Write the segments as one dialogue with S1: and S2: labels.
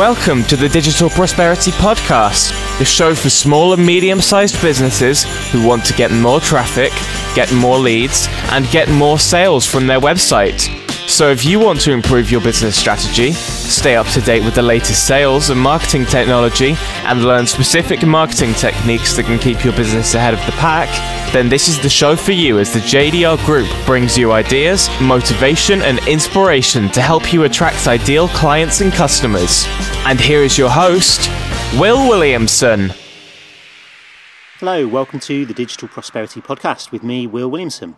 S1: Welcome to the Digital Prosperity Podcast, the show for small and medium sized businesses who want to get more traffic, get more leads, and get more sales from their website. So, if you want to improve your business strategy, stay up to date with the latest sales and marketing technology, and learn specific marketing techniques that can keep your business ahead of the pack, then this is the show for you as the JDR Group brings you ideas, motivation, and inspiration to help you attract ideal clients and customers. And here is your host, Will Williamson.
S2: Hello, welcome to the Digital Prosperity Podcast with me, Will Williamson.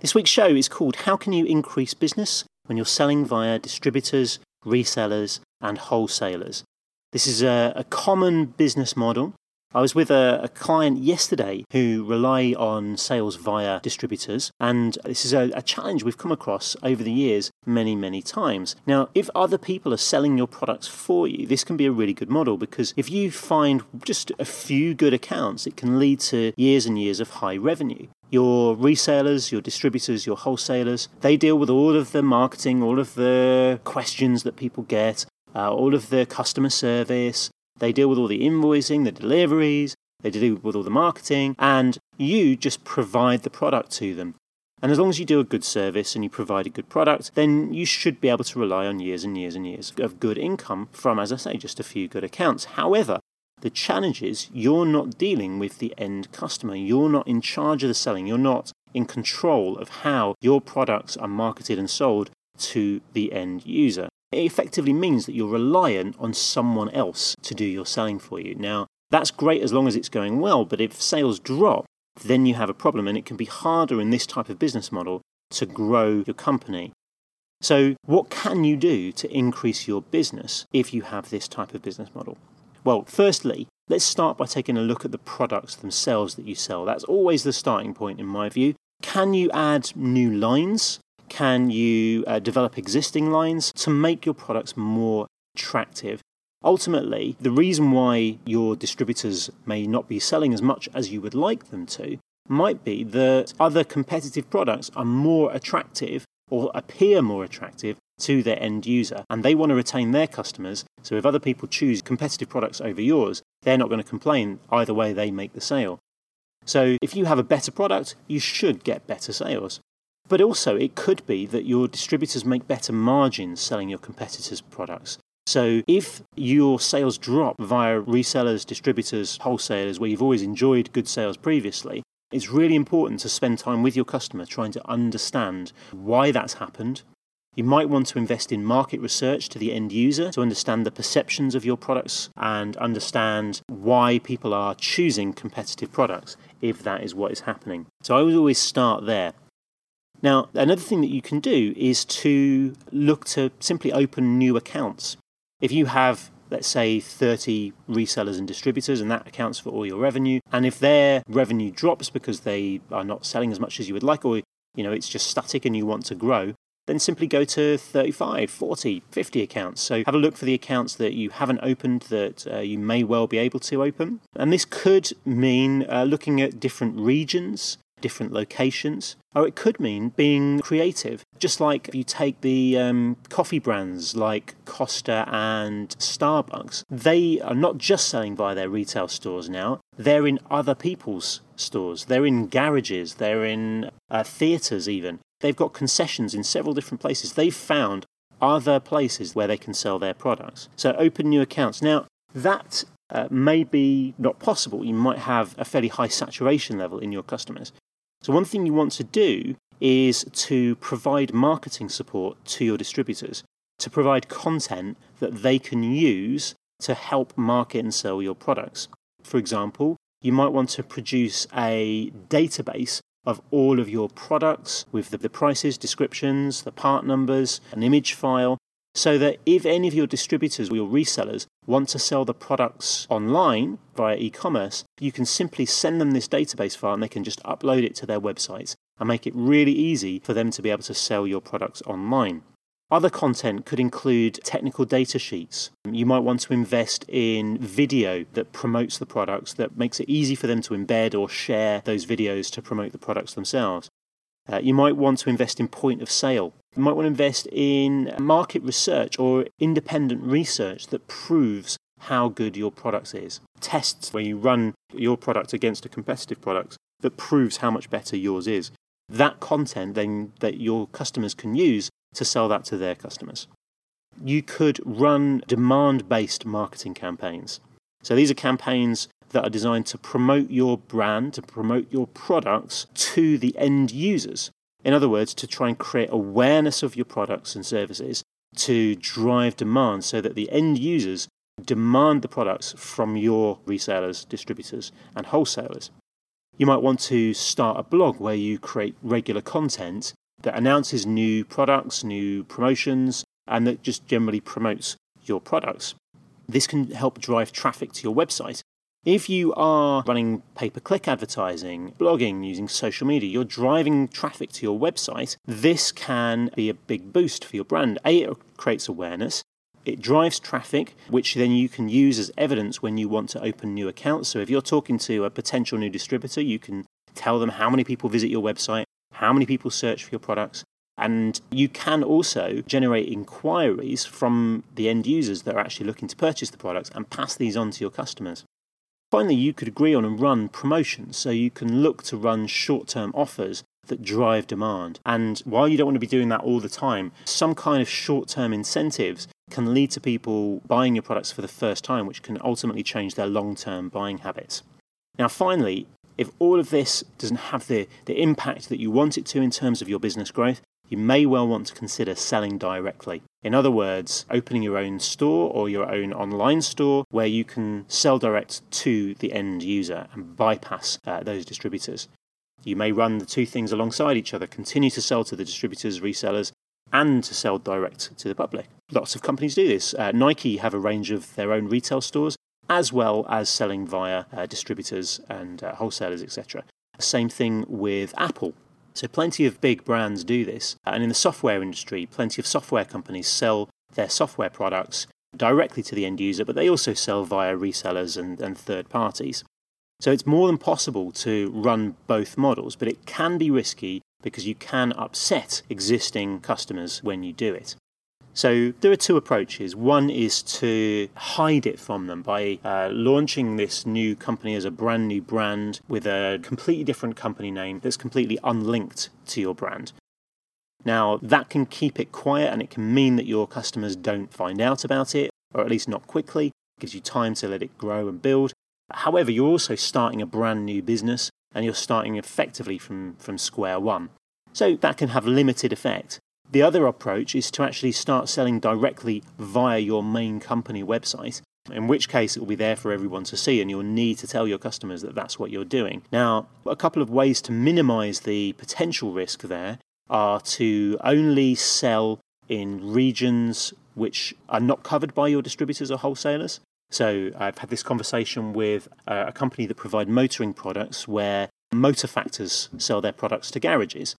S2: This week's show is called How Can You Increase Business When You're Selling Via Distributors, Resellers, and Wholesalers. This is a, a common business model. I was with a, a, client yesterday who rely on sales via distributors, and this is a, a challenge we've come across over the years many, many times. Now, if other people are selling your products for you, this can be a really good model because if you find just a few good accounts, it can lead to years and years of high revenue your resellers, your distributors, your wholesalers, they deal with all of the marketing, all of the questions that people get, uh, all of the customer service. They deal with all the invoicing, the deliveries, they deal with all the marketing, and you just provide the product to them. And as long as you do a good service and you provide a good product, then you should be able to rely on years and years and years of good income from, as I say, just a few good accounts. However, the challenge is you're not dealing with the end customer. You're not in charge of the selling. You're not in control of how your products are marketed and sold to the end user. It effectively means that you're reliant on someone else to do your selling for you. Now, that's great as long as it's going well, but if sales drop, then you have a problem, and it can be harder in this type of business model to grow your company. So, what can you do to increase your business if you have this type of business model? Well, firstly, let's start by taking a look at the products themselves that you sell. That's always the starting point, in my view. Can you add new lines? Can you uh, develop existing lines to make your products more attractive? Ultimately, the reason why your distributors may not be selling as much as you would like them to might be that other competitive products are more attractive or appear more attractive to their end user. And they want to retain their customers. So if other people choose competitive products over yours, they're not going to complain either way they make the sale. So if you have a better product, you should get better sales. But also, it could be that your distributors make better margins selling your competitors' products. So if your sales drop via resellers, distributors, wholesalers, where you've always enjoyed good sales previously, it's really important to spend time with your customer trying to understand why that's happened, you might want to invest in market research to the end user to understand the perceptions of your products and understand why people are choosing competitive products if that is what is happening. So I would always start there. Now, another thing that you can do is to look to simply open new accounts. If you have let's say 30 resellers and distributors and that accounts for all your revenue and if their revenue drops because they are not selling as much as you would like or you know it's just static and you want to grow then simply go to 35, 40, 50 accounts. So have a look for the accounts that you haven't opened that uh, you may well be able to open. And this could mean uh, looking at different regions, different locations, or it could mean being creative. Just like if you take the um, coffee brands like Costa and Starbucks, they are not just selling via their retail stores now, they're in other people's stores, they're in garages, they're in uh, theatres even. They've got concessions in several different places. They've found other places where they can sell their products. So open new accounts. Now, that uh, may be not possible. You might have a fairly high saturation level in your customers. So, one thing you want to do is to provide marketing support to your distributors, to provide content that they can use to help market and sell your products. For example, you might want to produce a database of all of your products with the, prices, descriptions, the part numbers, an image file, so that if any of your distributors or your resellers want to sell the products online via e commerce, you can simply send them this database file and they can just upload it to their websites and make it really easy for them to be able to sell your products online. Other content could include technical data sheets. You might want to invest in video that promotes the products, that makes it easy for them to embed or share those videos to promote the products themselves. Uh, you might want to invest in point of sale You might want to invest in market research or independent research that proves how good your product is. Tests where you run your product against a competitive product that proves how much better yours is. That content then that your customers can use to sell that to their customers. You could run demand based marketing campaigns. So these are campaigns that are designed to promote your brand, to promote your products to the end users. In other words, to try and create awareness of your products and services to drive demand so that the end users demand the products from your resellers, distributors, and wholesalers. You might want to start a blog where you create regular content that announces new products, new promotions, and that just generally promotes your products. This can help drive traffic to your website if you are running pay per click advertising, blogging, using social media, you're driving traffic to your website, this can be a big boost for your brand. A, it creates awareness. It drives traffic, which then you can use as evidence when you want to open new accounts. So if you're talking to a potential new distributor, you can tell them how many people visit your website, how many people search for your products, and you can also generate inquiries from the end users that are actually looking to purchase the products and pass these on to your customers. Finally, you could agree on and run promotions. So you can look to run short term offers that drive demand. And while you don't want to be doing that all the time, some kind of short term incentives can lead to people buying your products for the first time, which can ultimately change their long term buying habits. Now, finally, if all of this doesn't have the, the impact that you want it to in terms of your business growth, you may well want to consider selling directly. In other words, opening your own store or your own online store where you can sell direct to the end user and bypass uh, those distributors. You may run the two things alongside each other, continue to sell to the distributors, resellers, and to sell direct to the public. Lots of companies do this. Uh, Nike have a range of their own retail stores, as well as selling via uh, distributors and uh, wholesalers, etc. Same thing with Apple. So, plenty of big brands do this. And in the software industry, plenty of software companies sell their software products directly to the end user, but they also sell via resellers and, and third parties. So, it's more than possible to run both models, but it can be risky because you can upset existing customers when you do it. So there are two approaches. One is to hide it from them by uh, launching this new company as a brand new brand with a completely different company name that's completely unlinked to your brand. Now, that can keep it quiet and it can mean that your customers don't find out about it, or at least not quickly. It gives you time to let it grow and build. However, you're also starting a brand new business and you're starting effectively from, from square one. So that can have limited effect. The other approach is to actually start selling directly via your main company website, in which case it will be there for everyone to see, and you'll need to tell your customers that that's what you're doing. Now, a couple of ways to minimize the potential risk there are to only sell in regions which are not covered by your distributors or wholesalers. So, I've had this conversation with uh, a company that provide motoring products where Motor Factors sell their products to garages.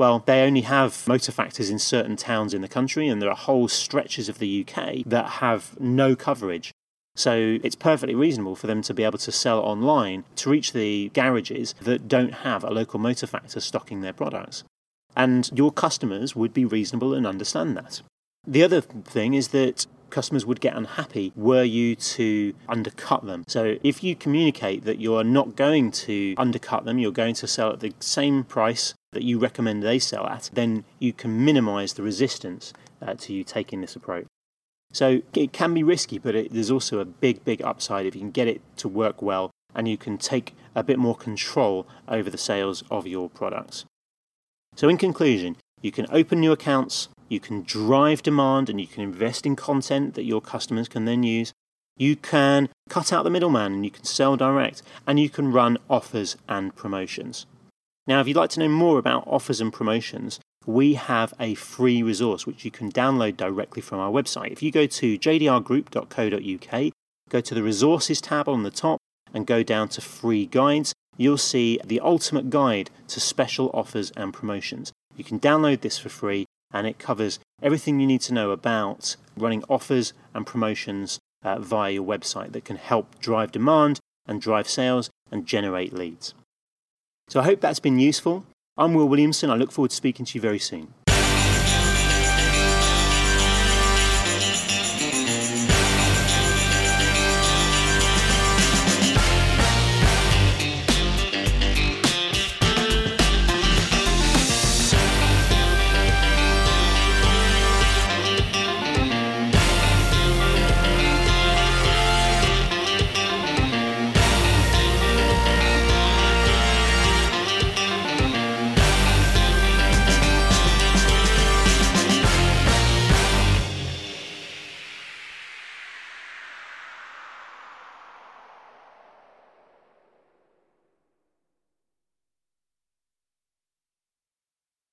S2: Well, they only have motor factors in certain towns in the country, and there are whole stretches of the UK that have no coverage. So it's perfectly reasonable for them to be able to sell online to reach the garages that don't have a local motor factor stocking their products. And your customers would be reasonable and understand that. The other thing is that customers would get unhappy were you to undercut them. So if you communicate that you're not going to undercut them, you're going to sell at the same price that you recommend they sell at, then you can minimize the resistance uh, to you taking this approach. So it can be risky, but it, there's also a big, big upside if you can get it to work well and you can take a bit more control over the sales of your products. So, in conclusion, you can open new accounts, you can drive demand, and you can invest in content that your customers can then use. You can cut out the middleman and you can sell direct, and you can run offers and promotions. Now, if you'd like to know more about offers and promotions, we have a free resource which you can download directly from our website. If you go to jdrgroup.co.uk, go to the resources tab on the top, and go down to free guides, you'll see the ultimate guide to special offers and promotions. You can download this for free, and it covers everything you need to know about running offers and promotions uh, via your website that can help drive demand and drive sales and generate leads. So I hope that's been useful. I'm Will Williamson. I look forward to speaking to you very soon.